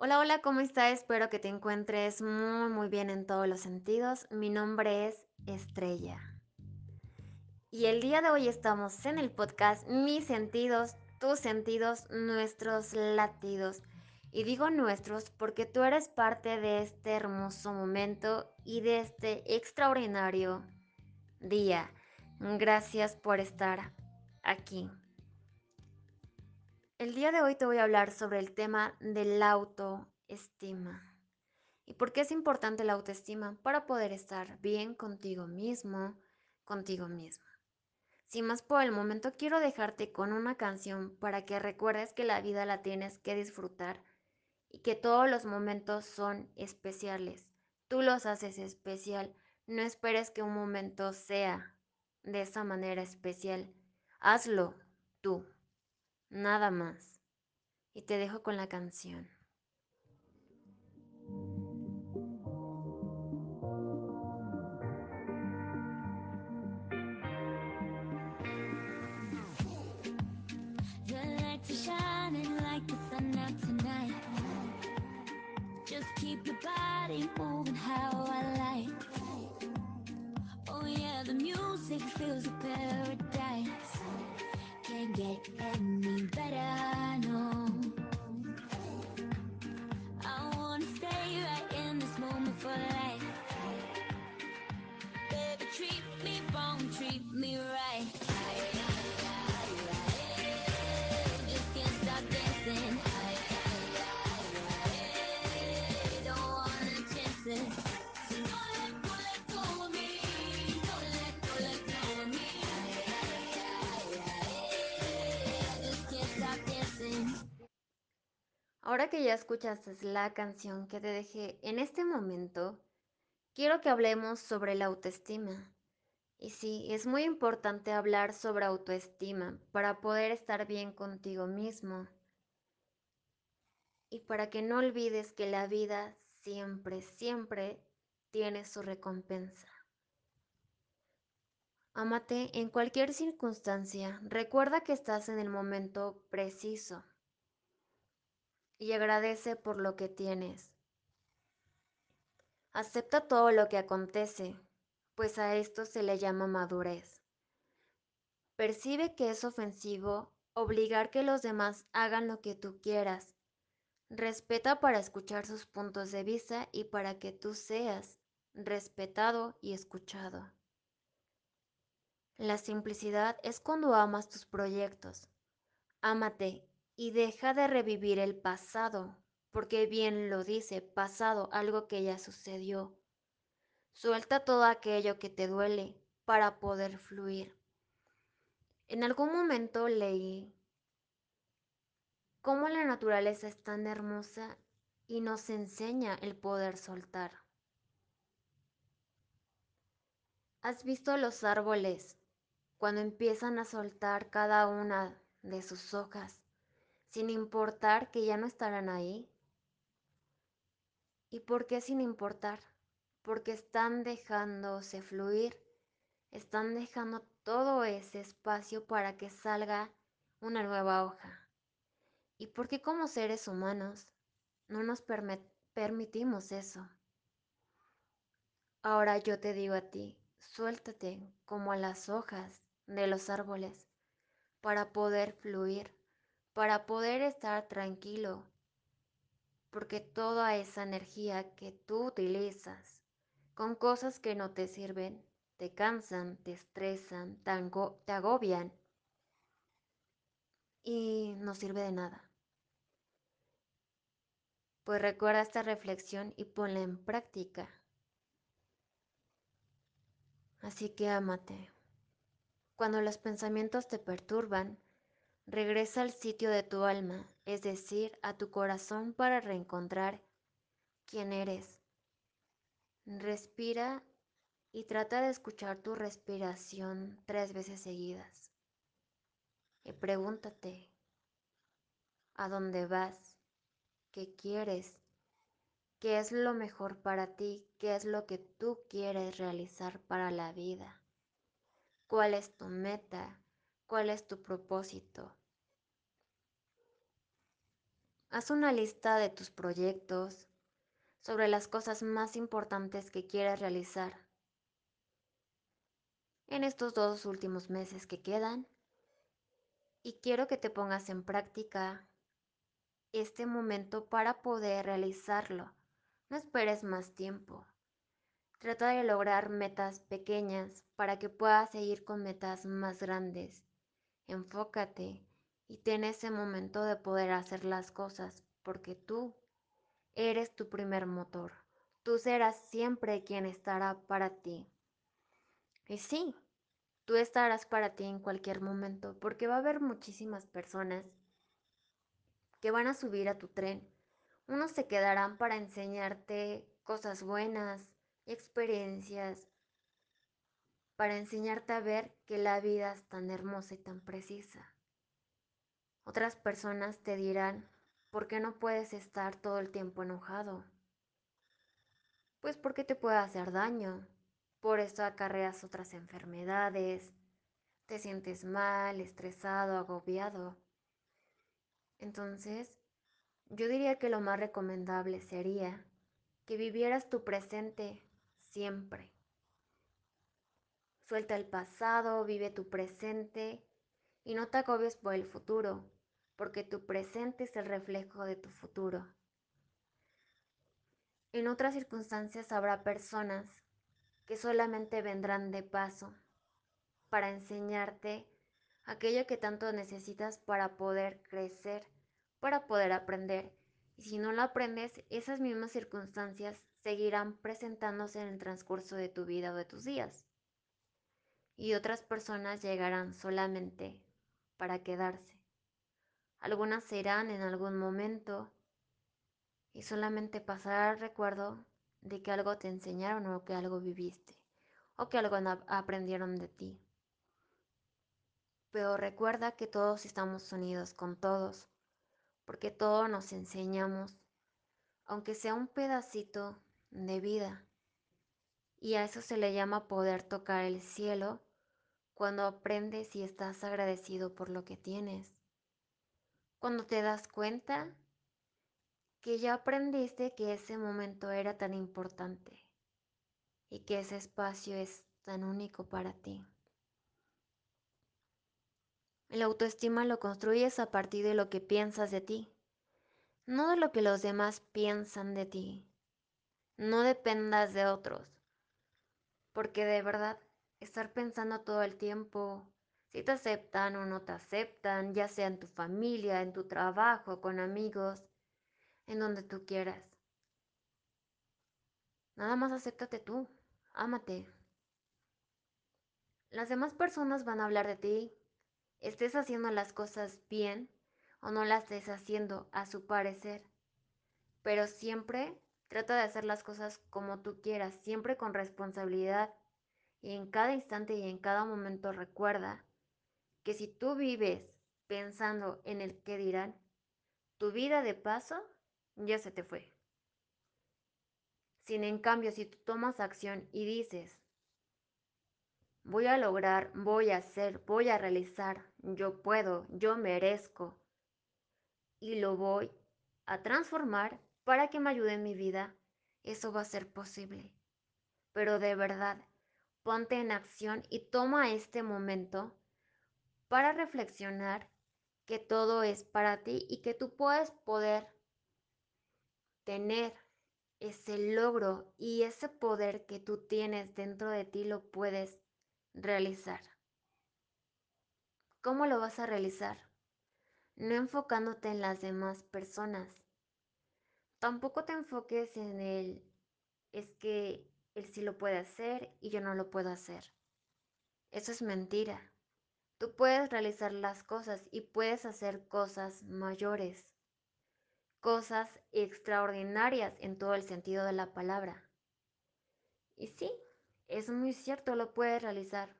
Hola, hola, ¿cómo estás? Espero que te encuentres muy, muy bien en todos los sentidos. Mi nombre es Estrella. Y el día de hoy estamos en el podcast Mis sentidos, tus sentidos, nuestros latidos. Y digo nuestros porque tú eres parte de este hermoso momento y de este extraordinario día. Gracias por estar aquí. El día de hoy te voy a hablar sobre el tema de la autoestima. ¿Y por qué es importante la autoestima? Para poder estar bien contigo mismo, contigo misma. Sin más por el momento, quiero dejarte con una canción para que recuerdes que la vida la tienes que disfrutar y que todos los momentos son especiales. Tú los haces especial. No esperes que un momento sea de esa manera especial. Hazlo tú, nada más. Y te dejo con la canción. keep your body moving how I like. Oh yeah, the music feels a paradise. Get any better, no. I wanna stay right in this moment for life. Baby, treat me wrong, treat me right. Ahora que ya escuchaste la canción que te dejé en este momento, quiero que hablemos sobre la autoestima. Y sí, es muy importante hablar sobre autoestima para poder estar bien contigo mismo. Y para que no olvides que la vida siempre, siempre tiene su recompensa. Amate en cualquier circunstancia. Recuerda que estás en el momento preciso y agradece por lo que tienes. Acepta todo lo que acontece, pues a esto se le llama madurez. Percibe que es ofensivo obligar que los demás hagan lo que tú quieras. Respeta para escuchar sus puntos de vista y para que tú seas respetado y escuchado. La simplicidad es cuando amas tus proyectos. Ámate y deja de revivir el pasado, porque bien lo dice, pasado, algo que ya sucedió. Suelta todo aquello que te duele para poder fluir. En algún momento leí cómo la naturaleza es tan hermosa y nos enseña el poder soltar. ¿Has visto los árboles cuando empiezan a soltar cada una de sus hojas? Sin importar que ya no estarán ahí. ¿Y por qué sin importar? Porque están dejándose fluir, están dejando todo ese espacio para que salga una nueva hoja. ¿Y por qué como seres humanos no nos permitimos eso? Ahora yo te digo a ti, suéltate como a las hojas de los árboles para poder fluir para poder estar tranquilo, porque toda esa energía que tú utilizas con cosas que no te sirven, te cansan, te estresan, te agobian y no sirve de nada. Pues recuerda esta reflexión y ponla en práctica. Así que ámate. Cuando los pensamientos te perturban, Regresa al sitio de tu alma, es decir, a tu corazón para reencontrar quién eres. Respira y trata de escuchar tu respiración tres veces seguidas. Y pregúntate, ¿a dónde vas? ¿Qué quieres? ¿Qué es lo mejor para ti? ¿Qué es lo que tú quieres realizar para la vida? ¿Cuál es tu meta? ¿Cuál es tu propósito? Haz una lista de tus proyectos, sobre las cosas más importantes que quieres realizar en estos dos últimos meses que quedan y quiero que te pongas en práctica este momento para poder realizarlo. No esperes más tiempo. Trata de lograr metas pequeñas para que puedas seguir con metas más grandes. Enfócate y ten ese momento de poder hacer las cosas porque tú eres tu primer motor. Tú serás siempre quien estará para ti. Y sí, tú estarás para ti en cualquier momento porque va a haber muchísimas personas que van a subir a tu tren. Unos se quedarán para enseñarte cosas buenas, experiencias, para enseñarte a ver que la vida es tan hermosa y tan precisa. Otras personas te dirán, ¿por qué no puedes estar todo el tiempo enojado? Pues porque te puede hacer daño. Por eso acarreas otras enfermedades, te sientes mal, estresado, agobiado. Entonces, yo diría que lo más recomendable sería que vivieras tu presente siempre. Suelta el pasado, vive tu presente y no te agobies por el futuro, porque tu presente es el reflejo de tu futuro. En otras circunstancias habrá personas que solamente vendrán de paso para enseñarte aquello que tanto necesitas para poder crecer, para poder aprender. Y si no lo aprendes, esas mismas circunstancias seguirán presentándose en el transcurso de tu vida o de tus días. Y otras personas llegarán solamente para quedarse. Algunas se irán en algún momento y solamente pasará el recuerdo de que algo te enseñaron o que algo viviste o que algo aprendieron de ti. Pero recuerda que todos estamos unidos con todos, porque todos nos enseñamos, aunque sea un pedacito de vida. Y a eso se le llama poder tocar el cielo cuando aprendes y estás agradecido por lo que tienes. Cuando te das cuenta que ya aprendiste que ese momento era tan importante y que ese espacio es tan único para ti. La autoestima lo construyes a partir de lo que piensas de ti, no de lo que los demás piensan de ti. No dependas de otros, porque de verdad, estar pensando todo el tiempo si te aceptan o no te aceptan, ya sea en tu familia, en tu trabajo, con amigos, en donde tú quieras. Nada más acéptate tú, ámate. Las demás personas van a hablar de ti, estés haciendo las cosas bien o no las estés haciendo a su parecer. Pero siempre trata de hacer las cosas como tú quieras, siempre con responsabilidad. Y en cada instante y en cada momento recuerda que si tú vives pensando en el que dirán, tu vida de paso ya se te fue. Sin en cambio, si tú tomas acción y dices, voy a lograr, voy a hacer, voy a realizar, yo puedo, yo merezco y lo voy a transformar para que me ayude en mi vida, eso va a ser posible. Pero de verdad, ponte en acción y toma este momento para reflexionar que todo es para ti y que tú puedes poder tener ese logro y ese poder que tú tienes dentro de ti lo puedes realizar. ¿Cómo lo vas a realizar? No enfocándote en las demás personas. Tampoco te enfoques en el es que él sí lo puede hacer y yo no lo puedo hacer. Eso es mentira. Tú puedes realizar las cosas y puedes hacer cosas mayores, cosas extraordinarias en todo el sentido de la palabra. Y sí, es muy cierto, lo puedes realizar.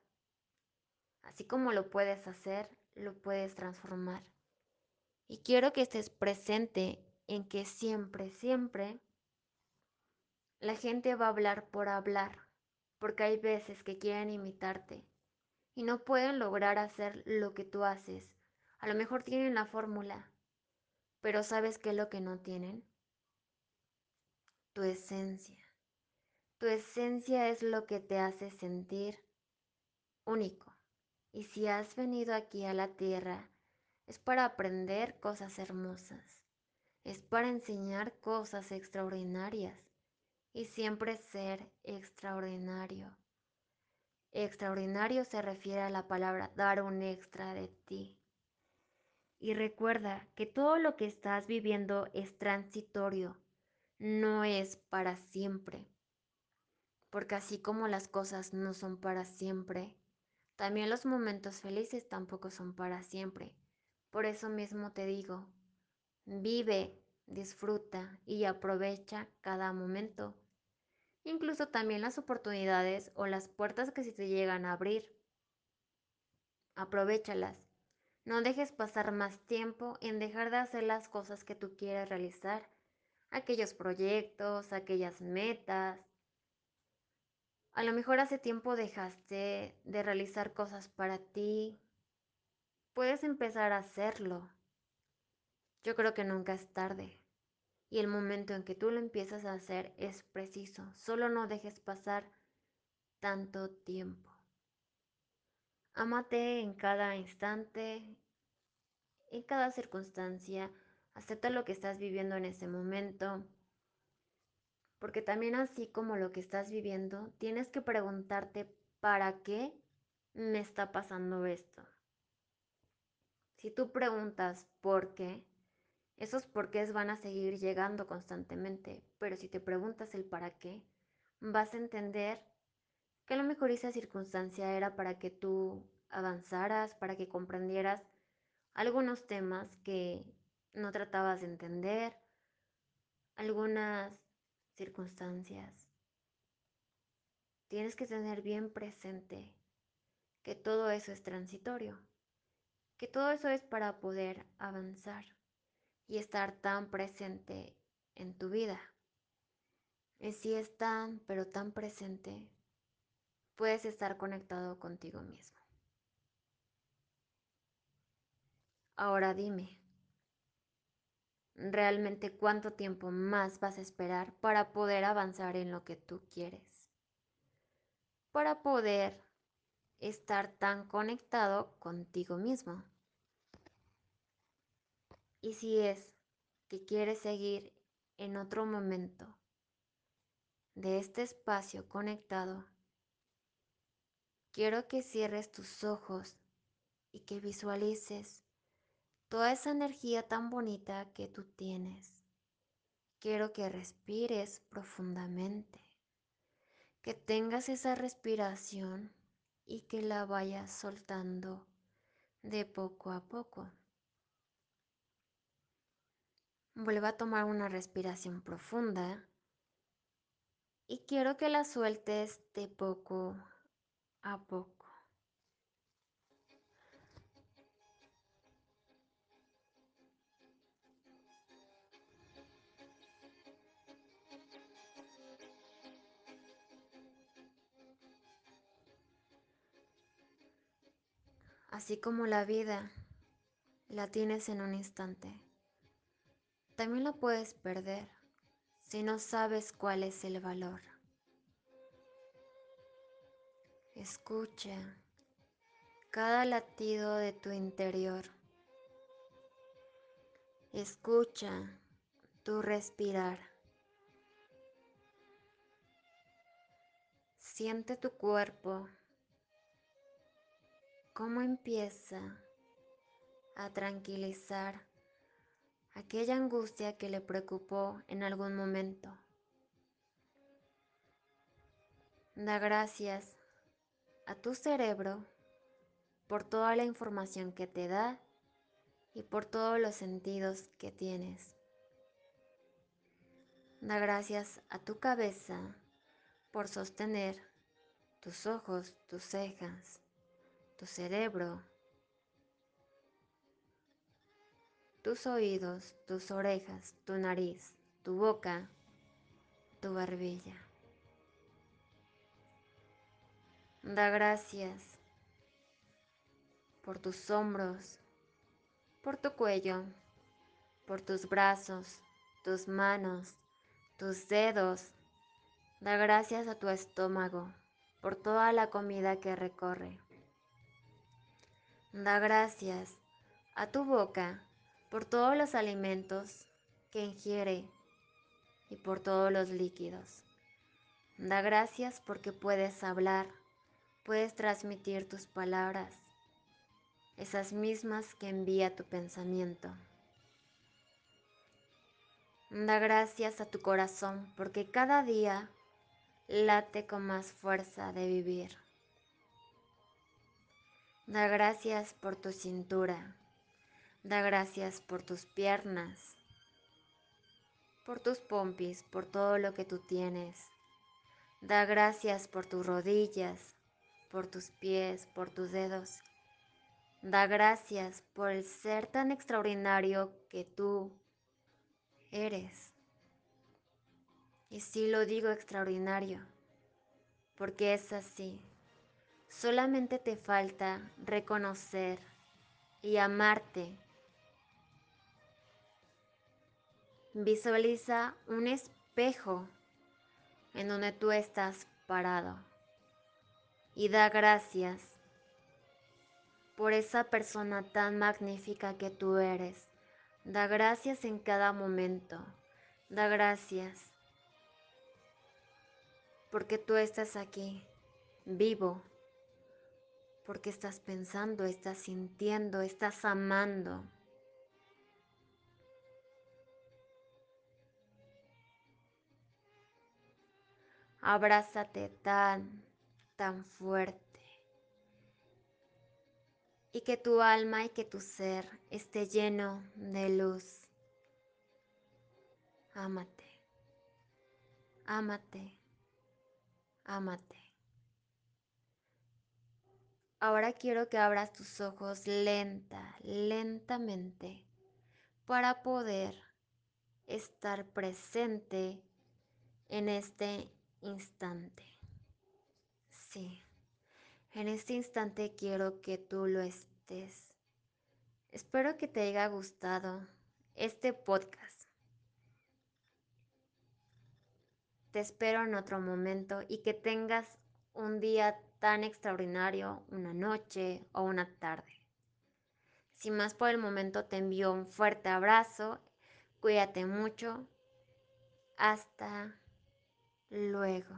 Así como lo puedes hacer, lo puedes transformar. Y quiero que estés presente en que siempre, siempre la gente va a hablar por hablar, porque hay veces que quieren imitarte y no pueden lograr hacer lo que tú haces. A lo mejor tienen la fórmula, Pero ¿sabes qué es lo que no tienen? Tu esencia. Tu esencia es lo que te hace sentir único. Y si has venido aquí a la tierra, es para aprender cosas hermosas. Es para enseñar cosas extraordinarias. Y siempre ser extraordinario. Extraordinario se refiere a la palabra dar un extra de ti. Y recuerda que todo lo que estás viviendo es transitorio, no es para siempre. Porque así como las cosas no son para siempre, también los momentos felices tampoco son para siempre. Por eso mismo te digo, vive, disfruta y aprovecha cada momento. Incluso también las oportunidades o las puertas que se te llegan a abrir. Aprovechalas no dejes pasar más tiempo en dejar de hacer las cosas que tú quieres realizar, aquellos proyectos, aquellas metas. A lo mejor hace tiempo dejaste de realizar cosas para ti. Puedes empezar a hacerlo. Yo creo que nunca es tarde. Y el momento en que tú lo empiezas a hacer es preciso. Solo no dejes pasar tanto tiempo. Amate en cada instante, en cada circunstancia. Acepta lo que estás viviendo en ese momento. Porque también así como lo que estás viviendo, tienes que preguntarte, ¿para qué me está pasando esto? Si tú preguntas por qué, esos porqués van a seguir llegando constantemente, pero si te preguntas el para qué, vas a entender que a lo mejor esa circunstancia era para que tú avanzaras, para que comprendieras algunos temas que no tratabas de entender, algunas circunstancias. Tienes que tener bien presente que todo eso es transitorio, que todo eso es para poder avanzar y estar tan presente en tu vida. Y si es tan, pero tan presente, puedes estar conectado contigo mismo. Ahora dime, ¿realmente cuánto tiempo más vas a esperar para poder avanzar en lo que tú quieres? Para poder estar tan conectado contigo mismo. Y si es que quieres seguir en otro momento de este espacio conectado, quiero que cierres tus ojos y que visualices toda esa energía tan bonita que tú tienes. Quiero que respires profundamente, que tengas esa respiración y que la vayas soltando de poco a poco. Vuelva a tomar una respiración profunda y quiero que la sueltes de poco a poco. Así como la vida la tienes en un instante, también la puedes perder si no sabes cuál es el valor. Escucha cada latido de tu interior. Escucha tu respirar. Siente tu cuerpo cómo empieza a tranquilizar aquella angustia que le preocupó en algún momento. Da gracias a tu cerebro por toda la información que te da y por todos los sentidos que tienes. Da gracias a tu cabeza por sostener tus ojos, tus cejas, tu cerebro, tus oídos, tus orejas, tu nariz, tu boca, tu barbilla. Da gracias por tus hombros, por tu cuello, por tus brazos, tus manos, tus dedos. Da gracias a tu estómago por toda la comida que recorre. Da gracias a tu boca por todos los alimentos que ingiere y por todos los líquidos. Da gracias porque puedes hablar, puedes transmitir tus palabras, esas mismas que envía tu pensamiento. Da gracias a tu corazón porque cada día late con más fuerza de vivir. Da gracias por tu cintura. Da gracias por tus piernas, por tus pompis, por todo lo que tú tienes. Da gracias por tus rodillas, por tus pies, por tus dedos. Da gracias por el ser tan extraordinario que tú eres. Y sí lo digo extraordinario, porque es así. Solamente te falta reconocer y amarte. Visualiza un espejo en donde tú estás parado y da gracias por esa persona tan magnífica que tú eres. Da gracias en cada momento. Da gracias porque tú estás aquí, vivo porque estás pensando, estás sintiendo, estás amando. Abrázate tan, tan fuerte. Y que tu alma y que tu ser esté lleno de luz. Ámate. Ámate. Ámate. Ahora quiero que abras tus ojos lenta, lentamente, para poder estar presente en este instante. Sí, en este instante quiero que tú lo estés. Espero que te haya gustado este podcast. Te espero en otro momento y que tengas un día tan extraordinario, una noche o una tarde. Sin más por el momento te envío un fuerte abrazo, cuídate mucho, hasta luego.